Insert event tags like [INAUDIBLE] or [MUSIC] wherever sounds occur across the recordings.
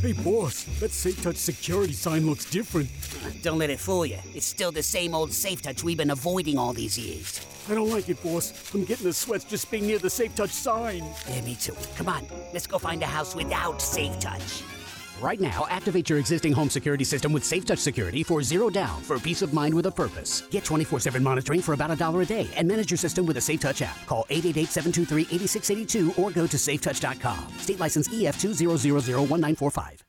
Hey, boss, that Safe Touch security sign looks different. Don't let it fool you. It's still the same old Safe Touch we've been avoiding all these years. I don't like it, boss. I'm getting the sweats just being near the Safe Touch sign. Yeah, me too. Come on, let's go find a house without Safe Touch. Right now, activate your existing home security system with SafeTouch Security for zero down for peace of mind with a purpose. Get 24-7 monitoring for about a dollar a day and manage your system with a SafeTouch app. Call 888-723-8682 or go to safetouch.com. State license E EF200019445.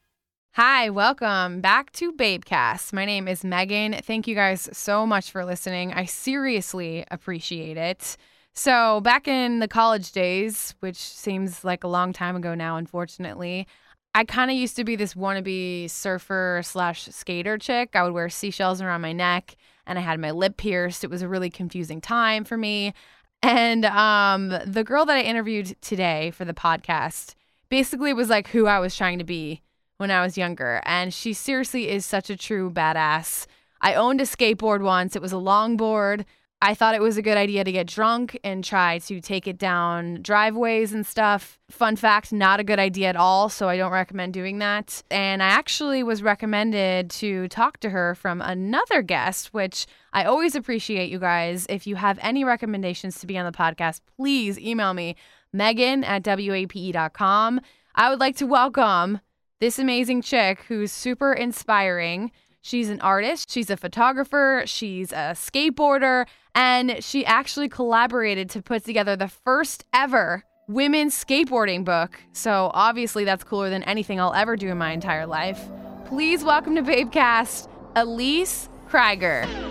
Hi, welcome back to Babecast. My name is Megan. Thank you guys so much for listening. I seriously appreciate it. So, back in the college days, which seems like a long time ago now, unfortunately, I kind of used to be this wannabe surfer slash skater chick. I would wear seashells around my neck and I had my lip pierced. It was a really confusing time for me. And um, the girl that I interviewed today for the podcast basically was like who I was trying to be when I was younger. And she seriously is such a true badass. I owned a skateboard once, it was a longboard. I thought it was a good idea to get drunk and try to take it down driveways and stuff. Fun fact, not a good idea at all, so I don't recommend doing that. And I actually was recommended to talk to her from another guest, which I always appreciate you guys. If you have any recommendations to be on the podcast, please email me, megan at wape.com. I would like to welcome this amazing chick who's super inspiring. She's an artist, she's a photographer, she's a skateboarder, and she actually collaborated to put together the first ever women's skateboarding book. So obviously, that's cooler than anything I'll ever do in my entire life. Please welcome to Babecast, Elise Crigar.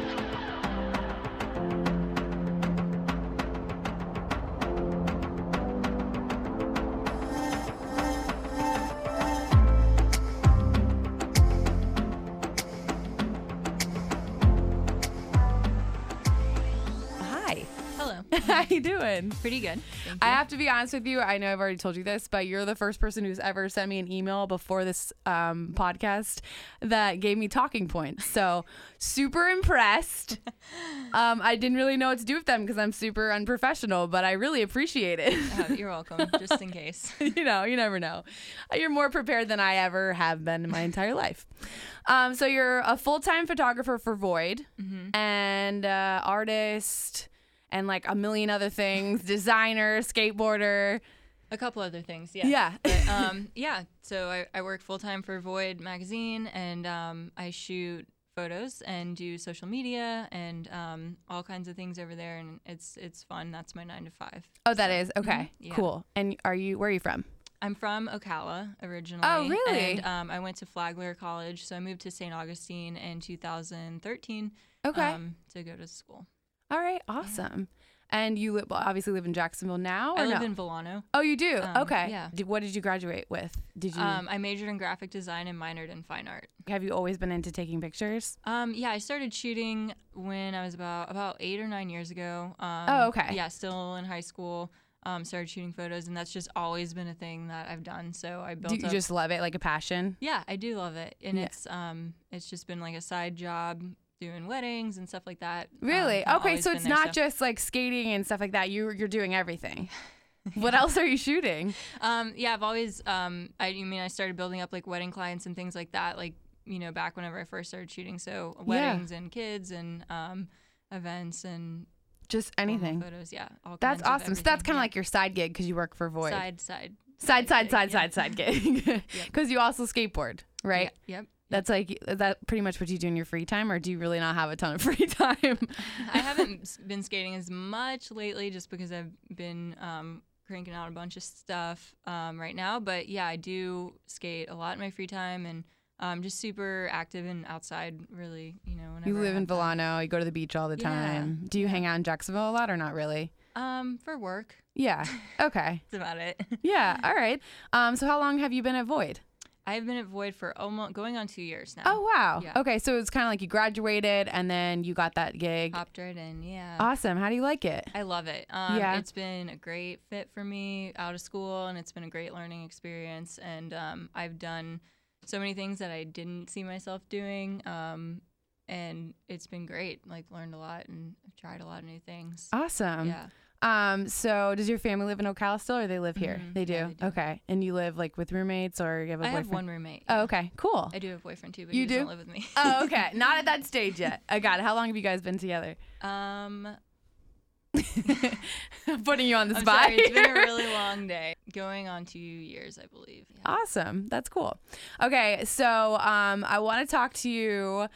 [LAUGHS] How you doing? Pretty good. Thank I you. have to be honest with you. I know I've already told you this, but you're the first person who's ever sent me an email before this um, podcast that gave me talking points. So [LAUGHS] super impressed. um, I didn't really know what to do with them because I'm super unprofessional, but I really appreciate it. Oh, you're [LAUGHS] welcome. Just in case. you know, you never know. You're more prepared than I ever have been in my entire life. Um, so you're a full time photographer for Void and uh, artist and like a million other things, designer, skateboarder. A couple other things. Yeah. Yeah. But, um, [LAUGHS] yeah. So I, I work full time for Void magazine, and um, I shoot photos and do social media and um, all kinds of things over there, and it's it's fun. That's my nine to five. Oh, that is okay. yeah. Cool. And are you? Where are you from? I'm from Ocala originally. Oh, really? And um, I went to Flagler College, so I moved to St. Augustine in 2013. Okay. Um, to go to school. All right. Awesome. And you li- obviously live in Jacksonville now, or I live no? in Vilano. oh, you do. um, okay. yeah. Did, what did you graduate with? Did you Um, I majored in graphic design and minored in fine art. have you always been into taking pictures? Um, yeah, I started shooting when I was about about eight or nine years ago. Um, Oh, okay. Yeah, still in high school. Um, started shooting photos, and that's just always been a thing that I've done. So I built Do you up. just love it like a passion? yeah, I do love it, and Yeah. it's um, it's just been like a side job doing weddings and stuff like that. Um, Really? I've okay, so it's there, not so- just like skating and stuff like that. You you're doing everything. [LAUGHS] What else are you shooting? Um, yeah, I've always um, I, I mean, I started building up like wedding clients and things like that, like you know, back whenever I first started shooting. So weddings and kids and um, events and Just anything. photos. Yeah, all That's kinds of awesome. So that's kind of yeah. like your side gig because you work for Void. side side side, side, gig, side, yeah. side, side gig. [LAUGHS] Because [LAUGHS] you also skateboard, right? Yeah, yep. That's like that pretty much what you do in your free time, or do you really not have a ton of [LAUGHS] free time? I haven't been skating as much lately, just because I've been um, cranking out a bunch of stuff um, right now. But yeah, I do skate a lot in my free time, and um, just super active and outside. Really, you know. Whenever you live in. Vilano. You go to the beach all the Yeah, time. Do you hang out in Jacksonville a lot, or not really? Um, for work. Yeah. [LAUGHS] Okay. That's about it. Yeah. [LAUGHS] All right. Um. So how long have you been at Void? I've been at Void for almost going on two years now. Oh wow. Yeah. Okay. So it's kind of like you graduated and then you got that gig. Hopped right in. Yeah. Awesome. How do you like it? I love it. Um, Yeah. It's been a great fit for me out of school, and it's been a great learning experience. And um, I've done so many things that I didn't see myself doing. Um, and it's been great. Like, learned a lot and I've tried a lot of new things. Awesome. yeah. Um, so does your family live in Ocala still, or they live here? Mhm. They, do? Yeah, they do. Okay. And you live like with roommates, or you have a I boyfriend? I have one roommate. Oh, okay. Cool. I do have a boyfriend too, but You do? live with me. oh, [LAUGHS] okay. Not at that stage yet. I got it. How long have you guys been together? um, [LAUGHS] putting you on the I'm spot. sorry, it's been a really long day. Going on two years, I believe. Yeah. Awesome. That's cool. Okay, so um, I want to talk to you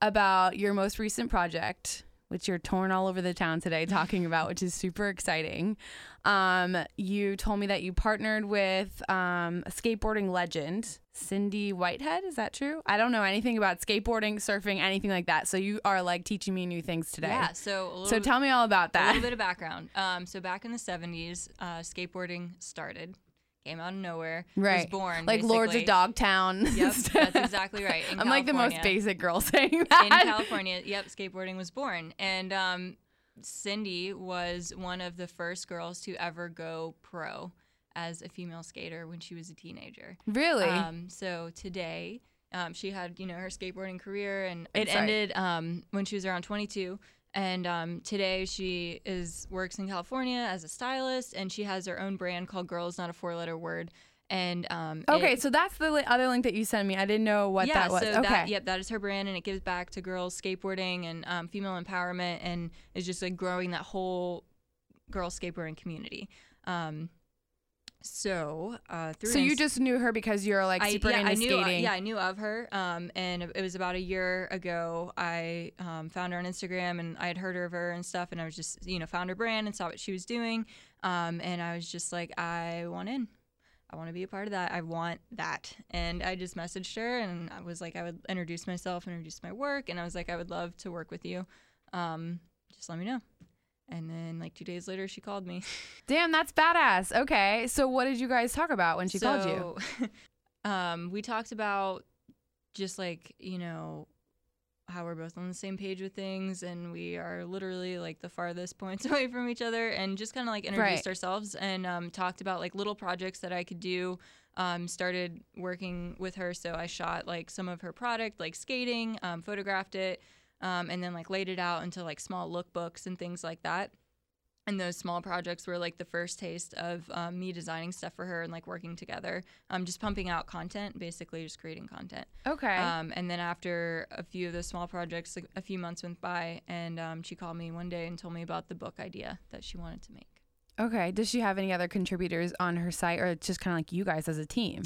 about your most recent project, which you're torn all over the town today talking about, which is super exciting. Um, you told me that you partnered with um, a skateboarding legend, Cindy Whitehead. Is that true? I don't know anything about skateboarding, surfing, anything like that. So you are like teaching me new things today. Yeah. So a little, So tell me all about that. a little bit of background. Um, so back in the 70s, uh, skateboarding started, came out of nowhere, right. was born like Lords of. Dogtown. Yep, that's exactly right. I'm like the most basic girl saying that. in California. Yep, skateboarding was born, and um, Cindy was one of the first girls to ever go pro as a female skater when she was a teenager. Really? Um, so today, um, she had you know her skateboarding career, and it ended um, when she was around 22. And um, today she is works in California as a stylist, and she has her own brand called Girls Not a Four Letter Word. And um, Okay, it- so that's the li- other link that you sent me. I didn't know what yeah, that was. so okay. that yep, that is her brand, and it gives back to girls skateboarding and um, female empowerment, and is just like growing that whole girl skateboarding community. Um, so uh, through So you just knew her because you're like super yeah, into I knew, uh, skating. yeah, I knew of her. Um, and it was about a year ago. I um, found her on Instagram, and I had heard of her and stuff. And I was just, you know, found her brand and saw what she was doing. Um, and I was just like, I want in. I want to be a part of that. I want that. And I just messaged her, and I was like, I would introduce myself, introduce my work, and I was like, I would love to work with you. Um, just let me know. And then like two days later, she called me. [LAUGHS] Damn, that's badass. Okay, so what did you guys talk about when she called you? So, [LAUGHS] um, we talked about just like you know how we're both on the same page with things, and we are literally like the farthest [LAUGHS] points away from each other, and just kind of like introduced Right. ourselves and um, talked about like little projects that I could do. Um, started working with her, so I shot like some of her product, like skating, um, photographed it, um, and then like laid it out into like small lookbooks and things like that and those small projects were like the first taste of um, me designing stuff for her and like working together um, just pumping out content basically just creating content Okay. um, and then after a few of those small projects like, a few months went by and um, she called me one day and told me about the book idea that she wanted to make okay. Does she have any other contributors on her site, or it's just kind of like you guys as a team?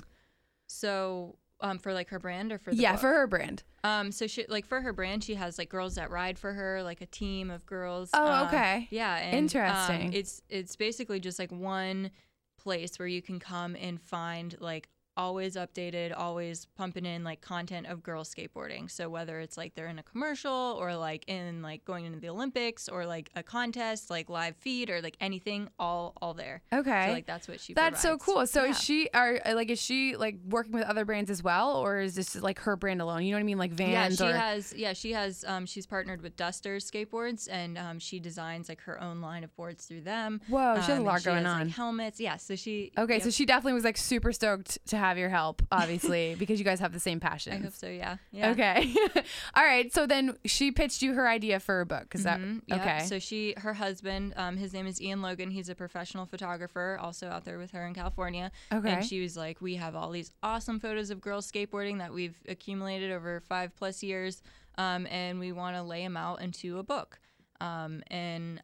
so um, for like her brand or for the yeah, book? for her brand. Um, so she like for her brand, she has like girls that ride for her, like a team of girls. Oh, Um, okay. Yeah, and, um, Interesting. it's it's basically just like one place where you can come and find like always updated, always pumping in like content of girls skateboarding. So whether it's like they're in a commercial or like in like going into the Olympics or like a contest, like live feed or like anything, all all there. Okay. So like that's what she. That's so cool. So Yeah. is she are like is she like working with other brands as well, or is this like her brand alone? You know what I mean, like Vans yeah, she or has. Yeah, she has. Um, she's partnered with Dusters Skateboards, and um, she designs like her own line of boards through them. Whoa, she has a Um, and lot going has, on. Like, helmets. Yeah. So she. Okay, yep, so she definitely was like super stoked to have your help, obviously, [LAUGHS] because you guys have the same passion. I hope so. Yeah. Yeah. Okay. [LAUGHS] All right. So then she pitched you her idea for a book. Is that Mhm, yep. okay? So she, her husband, um, his name is Ian Logan. He's a professional photographer, also out there with her in California. Okay. And she was like, "We have all these awesome photos of girls skateboarding that we've accumulated over five plus years, um, and we want to lay them out into a book." Um, and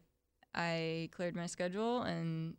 I cleared my schedule and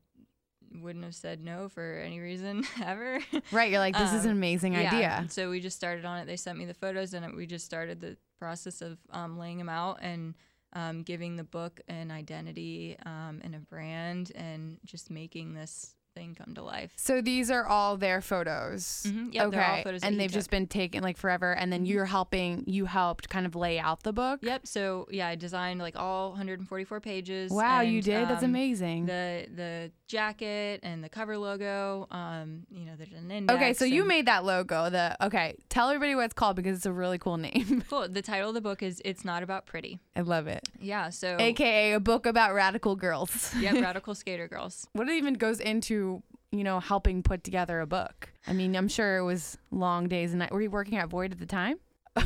wouldn't have said no for any reason [LAUGHS] ever. right. You're like, this is an Um, amazing yeah, idea. So we just started on it. They sent me the photos, and we just started the process of um, laying them out and um, giving the book an identity um, and a brand, and just making this thing come to life. So these are all their photos. Mhm, yep, okay. they're all photos and they've just took. Mm-hmm. been taken like forever. And then you're helping, you helped kind of lay out the book. Yep. So yeah, I designed like all 144 pages. Wow, you and, did? That's um, amazing. The the jacket and the cover logo. Um, you know, there's an index. Okay, so you and- made that logo. The okay, tell everybody what it's called because it's a really cool name. [LAUGHS] cool. The title of the book is "It's Not About Pretty." I love it. Yeah. So AKA a book about radical girls. [LAUGHS] yeah, [LAUGHS] radical skater girls. what even goes into you know helping put together a book? I mean, I'm sure it was long days and nights. Were you working at Void at the time?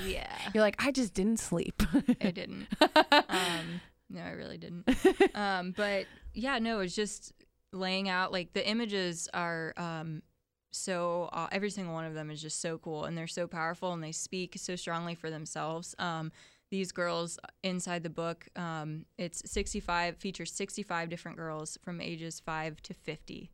Yeah. You're like, I just didn't sleep. I didn't. Um, No, I really didn't. um, but yeah, no, it's just laying out like the images are um, so uh, every single one of them is just so cool and they're so powerful and they speak so strongly for themselves. Um, these girls inside the book, um, it's 65 features 65 different girls from ages five to 50.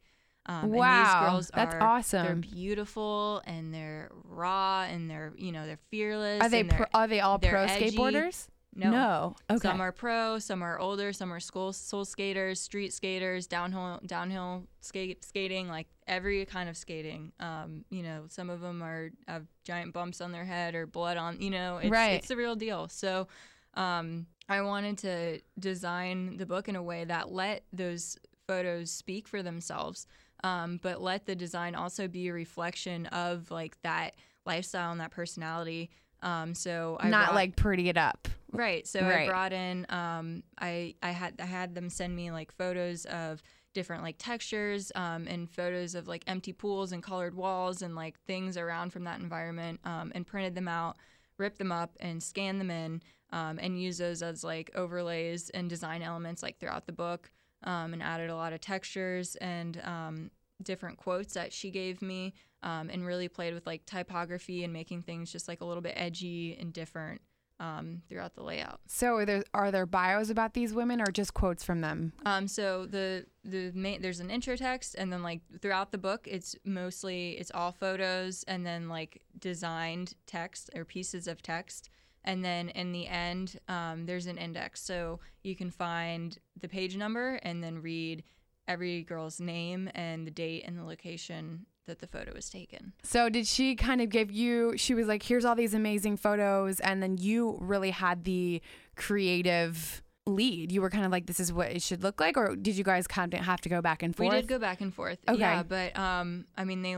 Um, Wow, and these girls that's are, awesome. They're beautiful and they're raw and they're you know they're fearless. Are they pro, are they all pro edgy. skateboarders? No. No. Okay. Some are pro, some are older, some are school soul skaters, street skaters, downhill downhill skate skating, like every kind of skating. Um, you know, some of them are have giant bumps on their head or blood on. You know, it's, Right. it's the real deal. So, um, I wanted to design the book in a way that let those photos speak for themselves, um, but let the design also be a reflection of like that lifestyle and that personality. Um, so I Not brought- like pretty it up. Right. So Right. I brought in um I I had I had them send me like photos of different like textures um, and photos of like empty pools and colored walls and like things around from that environment um, and printed them out, ripped them up and scanned them in um, and used those as like overlays and design elements like throughout the book um, and added a lot of textures and um, different quotes that she gave me um, and really played with like typography and making things just like a little bit edgy and different um, throughout the layout. So are there are there bios about these women or just quotes from them? Um, so the the main there's an intro text, and then like throughout the book, it's mostly it's all photos, and then like designed text or pieces of text, and then in the end, um, there's an index, so you can find the page number and then read every girl's name and the date and the location that the photo was taken. So did she kind of give you she was like here's all these amazing photos and then you really had the creative lead. You were kind of like this is what it should look like or did you guys kind of have to go back and forth? We did go back and forth. Okay. Yeah, but um, I mean, they,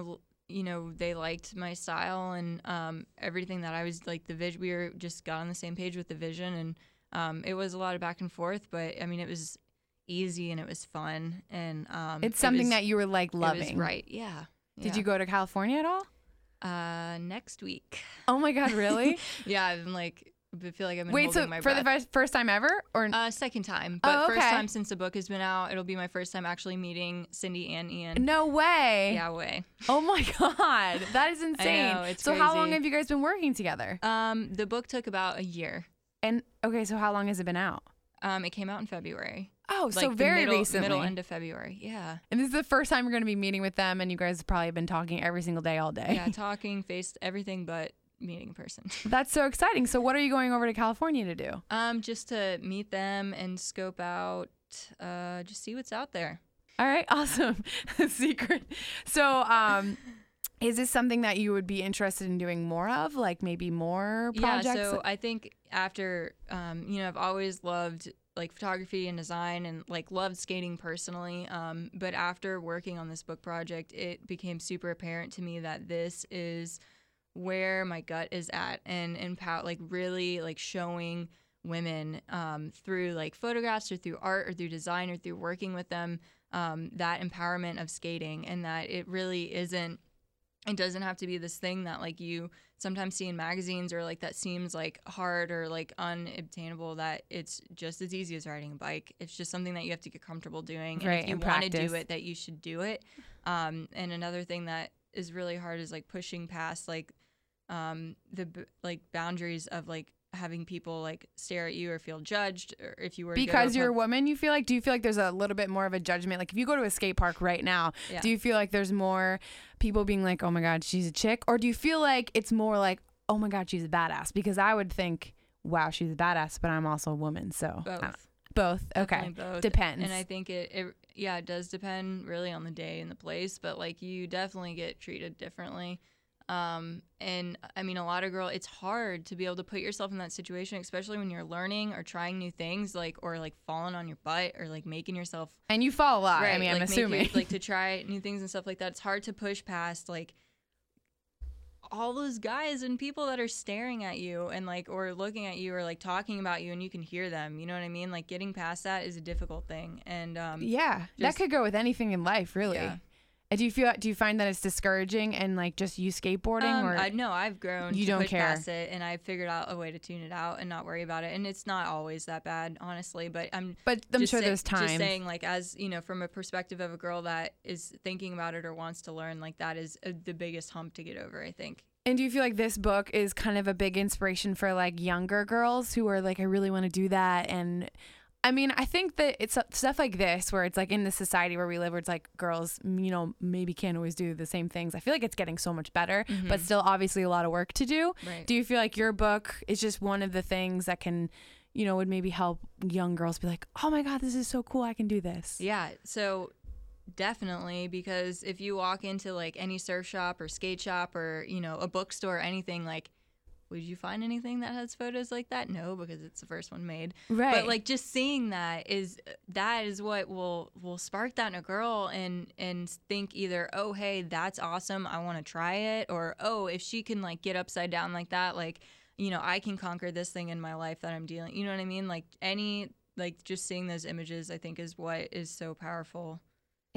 you know, they liked my style and um, everything that I was like the vision. We were just got on the same page with the vision, and um, it was a lot of back and forth. But I mean, it was easy and it was fun, and um, It's it something was- that you were like it loving. right? Yeah. Did yeah. you go to California at all? Uh, next week. Oh my god, really? [LAUGHS] Yeah, been like, I feel like I've been Wait, so my for breath. the first- first time ever or uh, second time, but Oh, first time since the book has been out. It'll be my first time actually meeting Cindy and Ian. no way. Yeah, way. Oh my [LAUGHS] god. That is insane. know, so how long have you guys been working together? Um, the book took about a year. And okay, so how long has it been out? Um, it came out in February. Oh, so like the very middle, recently. Middle end of February. Yeah. and this is the first time you're going to be meeting with them, and you guys have probably been talking every single day, all day. Yeah. [LAUGHS] Talking, faced everything but meeting in person. [LAUGHS] That's so exciting. So, what are you going over to California to do? um, just to meet them and scope out, uh, just see what's out there. All right, [LAUGHS] awesome. Secret. So, um, is this something that you would be interested in doing more of, like maybe more projects? Yeah. So I think after, um, you know, I've always loved like photography and design and like loved skating personally. Um, but after working on this book project, it became super apparent to me that this is where my gut is at and empower like really like showing women um, through like photographs or through art or through design or through working with them um, that empowerment of skating and that it really isn't it doesn't have to be this thing that like you sometimes see in magazines or like that seems like hard or like unobtainable that it's just as easy as riding a bike. It's just something that you have to get comfortable doing. Right, and if you want to do it that you should do it. Um, and another thing that is really hard is like pushing past like um, the b- like boundaries of like having people like stare at you or feel judged or if you were to go to because you're a woman, you feel like, do you feel like there's a little bit more of a judgment? Like, if you go to a skate park right now, Yeah. do you feel like there's more people being like, oh my God, she's a chick? Or do you feel like it's more like, oh my God, she's a badass? Because I would think, wow, she's a badass, but I'm also a woman. So, uh, both both. Okay. Both. Depends. And I think it, it, yeah, it does depend really on the day and the place, but like you definitely get treated differently. Um, and I mean, a lot of girl, it's hard to be able to put yourself in that situation, especially when you're learning or trying new things, like or like falling on your butt or like making yourself and you fall a lot. I mean, I'm assuming. you- like to [LAUGHS] try new things and stuff like that. It's hard to push past like all those guys and people that are staring at you and like or looking at you or like talking about you and you can hear them. You know what I mean? Like getting past that is a difficult thing. And um, yeah. that could go with anything in life, really. Yeah. And do you feel do you find that it's discouraging and like just you skateboarding Um, or I, no, I've grown. You to don't care? past it, and I've figured out a way to tune it out and not worry about it. And it's not always that bad, honestly. But I'm. But I'm sure say- there's times. Just saying, like, as you know, from a perspective of a girl that is thinking about it or wants to learn, like that is uh the biggest hump to get over. I think. And do you feel like this book is kind of a big inspiration for like younger girls who are like, I really want to do that? And I mean, I think that it's stuff like this where it's like in the society where we live, where it's like girls, you know, maybe can't always do the same things. I feel like it's getting so much better, but mm-hmm. still obviously a lot of work to do. Right. Do you feel like your book is just one of the things that can, you know, would maybe help young girls be like, oh my God, this is so cool. I can do this. Yeah. So definitely because if you walk into like any surf shop or skate shop or you know a bookstore or anything like would you find anything that has photos like that? No because it's the first one made. Right. but like just seeing that is that is what will will spark that in a girl and and think either oh hey that's awesome i want to try it or oh if she can like get upside down like that like you know i can conquer this thing in my life that i'm dealing you know what i mean? Like any like just seeing those images i think is what is so powerful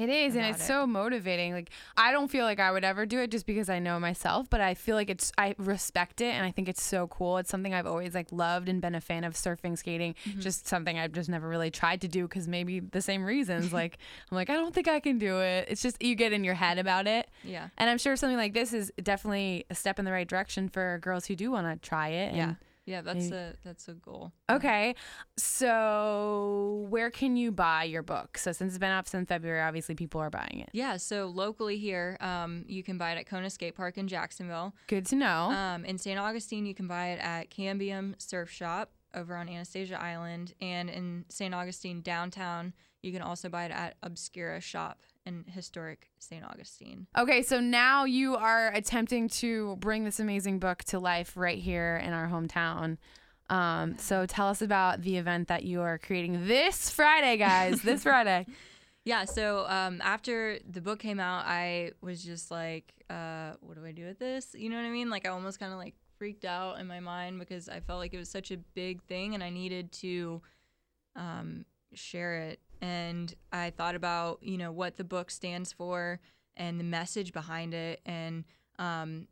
It is, and it's it. so motivating. Like I don't feel like I would ever do it just because I know myself, but I feel like it's I respect it and I think it's so cool. It's something I've always like loved and been a fan of surfing, skating. Mm-hmm. Just something I've just never really tried to do because maybe the same reasons. [LAUGHS] like I'm like I don't think I can do it. It's just you get in your head about it. Yeah. And I'm sure something like this is definitely a step in the right direction for girls who do want to try it. And, yeah that's maybe- a that's a goal Okay. So where can you buy your book? So since it's been up since February, obviously people are buying it. yeah so locally here um, you can buy it at kona skate park in jacksonville Good to know. Um, in St. Augustine, you can buy it at Cambium Surf Shop over on Anastasia Island. And in St. Augustine downtown, you can also buy it at Obscura Shop in historic St. Augustine. Okay, so now you are attempting to bring this amazing book to life right here in our hometown. Um, so tell us about the event that you are creating this Friday, guys. This [LAUGHS] Friday. Yeah, so um, after the book came out, I was just like, uh, what do I do with this? You know what I mean? Like, I almost kind of like freaked out in my mind because I felt like it was such a big thing and I needed to um, share it. And I thought about, you know, what the book stands for and the message behind it. And, um,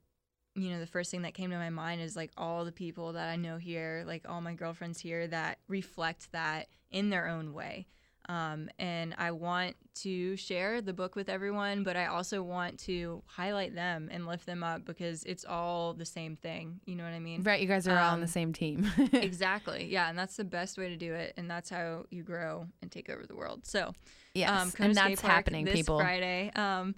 you know, the first thing that came to my mind is like all the people that I know here, like all my girlfriends here that reflect that in their own way. Um, and I want to share the book with everyone, but I also want to highlight them and lift them up because it's all the same thing. You know what I mean? Right, you guys are all on the Um, same team. [LAUGHS] exactly. Yeah, and that's the best way to do it, and that's how you grow and take over the world. So, yes, um, and that's Park happening, this people. Friday. Um,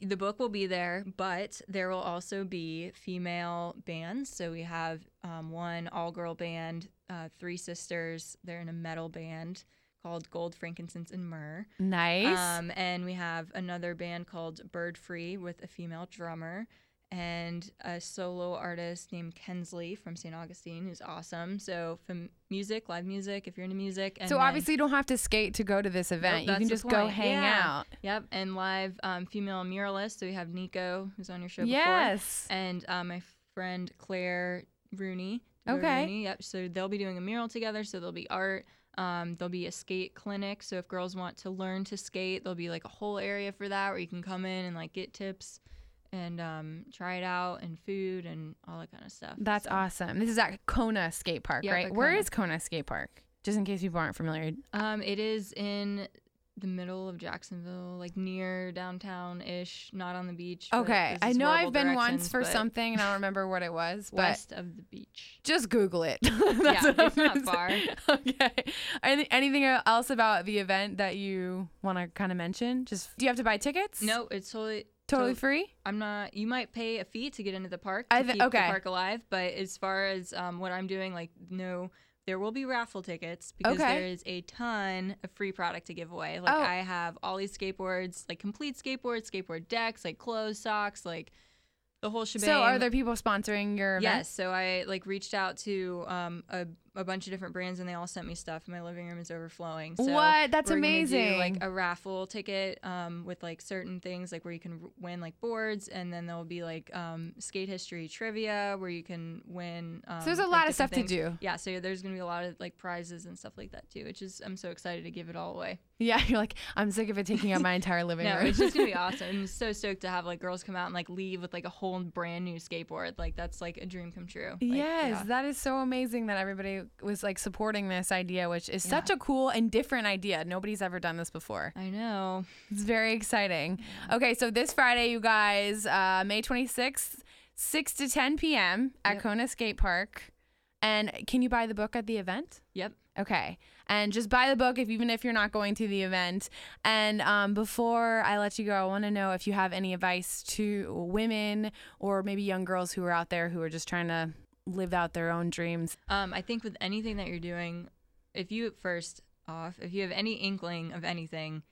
the book will be there, but there will also be female bands. So we have um, one all-girl band, uh, three sisters. They're in a metal band called Gold, Frankincense, and Myrrh. Nice. Um, and we have another band called Bird Free with a female drummer and a solo artist named Kensley from St. Augustine who's awesome. So from music, live music, if you're into music. And so obviously you don't have to skate to go to this event. you can just go hang Yeah. out. Yep, and live um, female muralists. So we have Nico, who's on your show Yes. before, and uh, my friend Claire Rooney. Okay. Rooney, Yep. So they'll be doing a mural together. So there'll be art. Um, there'll be a skate clinic. So if girls want to learn to skate, there'll be like a whole area for that where you can come in and like get tips and um, try it out and food and all that kind of stuff. That's So- awesome. This is at Kona Skate Park, right? Where Kona. is Kona Skate Park? Just in case people aren't familiar. Um, it is in the middle of Jacksonville, like near downtown ish, not on the beach. Okay, I know I've been once for something and I don't remember what it was, but west of the beach. just Google it. [LAUGHS] That's Yeah, it's not far. [LAUGHS] Okay. Any, anything else about the event that you want to kind of mention? Just do you have to buy tickets? No, it's totally totally to- free. I'm not. You might pay a fee to get into the park I to thi- keep okay. the park alive, but as far as um, what I'm doing, like no, there will be raffle tickets because Okay. there is a ton of free product to give away. Like Oh. I have all these skateboards, like complete skateboards, skateboard decks, like clothes, socks, like the whole shebang. So are there people sponsoring your event? Yes. So I like reached out to um, a a bunch of different brands, and they all sent me stuff. My living room is overflowing. So What? That's gonna do, amazing. like a raffle ticket um, with like certain things, like where you can r- win like boards, and then there will be like um, skate history trivia where you can win. Um, so there's a like, lot of stuff to do. Yeah, so there's gonna be a lot of like prizes and stuff like that too, which is I'm so excited to give it all away. Yeah, [LAUGHS] you're like, I'm sick of it taking up my [LAUGHS] entire living No, room. it's just gonna be [LAUGHS] awesome. I'm so stoked to have like girls come out and like leave with like a whole brand new skateboard. Like that's like a dream come true. Like, yes, yeah. that is so amazing that everybody was like supporting this idea, which is such a cool and different idea. Nobody's ever done this before. I know. It's very exciting. Okay, so this Friday, you guys, uh, May 26th, 6 to 10 p.m. at Yep. Kona Skate Park. And can you buy the book at the event? Yep. Okay. And just buy the book if even if you're not going to the event. And um, before I let you go, I want to know if you have any advice to women or maybe young girls who are out there who are just trying to live out their own dreams. Um, I think with anything that you're doing, if you first off, if you have any inkling of anything,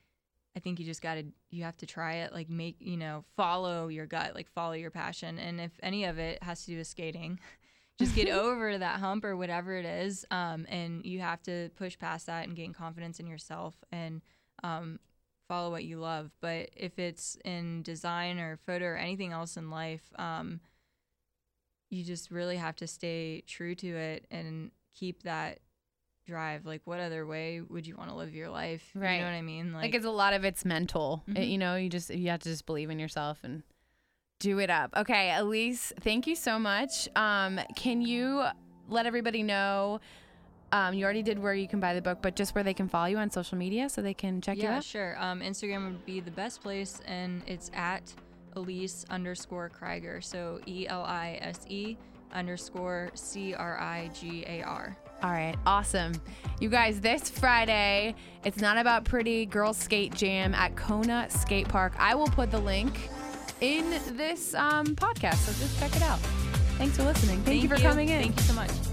I think you just gotta you have to try it. Like make you know follow your gut, like follow your passion. And if any of it has to do with skating, [LAUGHS] just get [LAUGHS] over that hump or whatever it is. Um, and you have to push past that and gain confidence in yourself and um, follow what you love. But if it's in design or photo or anything else in life, um, you just really have to stay true to it and keep that drive. Like, what other way would you want to live your life? Right. You know what I mean? Like, it's a lot of it's mental. It- Mhm. you know, you just you have to just believe in yourself and do it up. Okay, Elise, thank you so much. Um, can you let everybody know? Um, you already did where you can buy the book, but just where they can follow you on social media so they can check you out. yeah, sure. Um, Instagram would be the best place, and it's at Elise underscore Crigar. So E L I S E underscore C R I G A R. All right, awesome. You guys, this Friday, it's not about pretty girls skate jam at Kona Skate Park. I will put the link in this um, podcast, so just check it out. Thanks for listening. Thank, you for coming in. Thank you so much.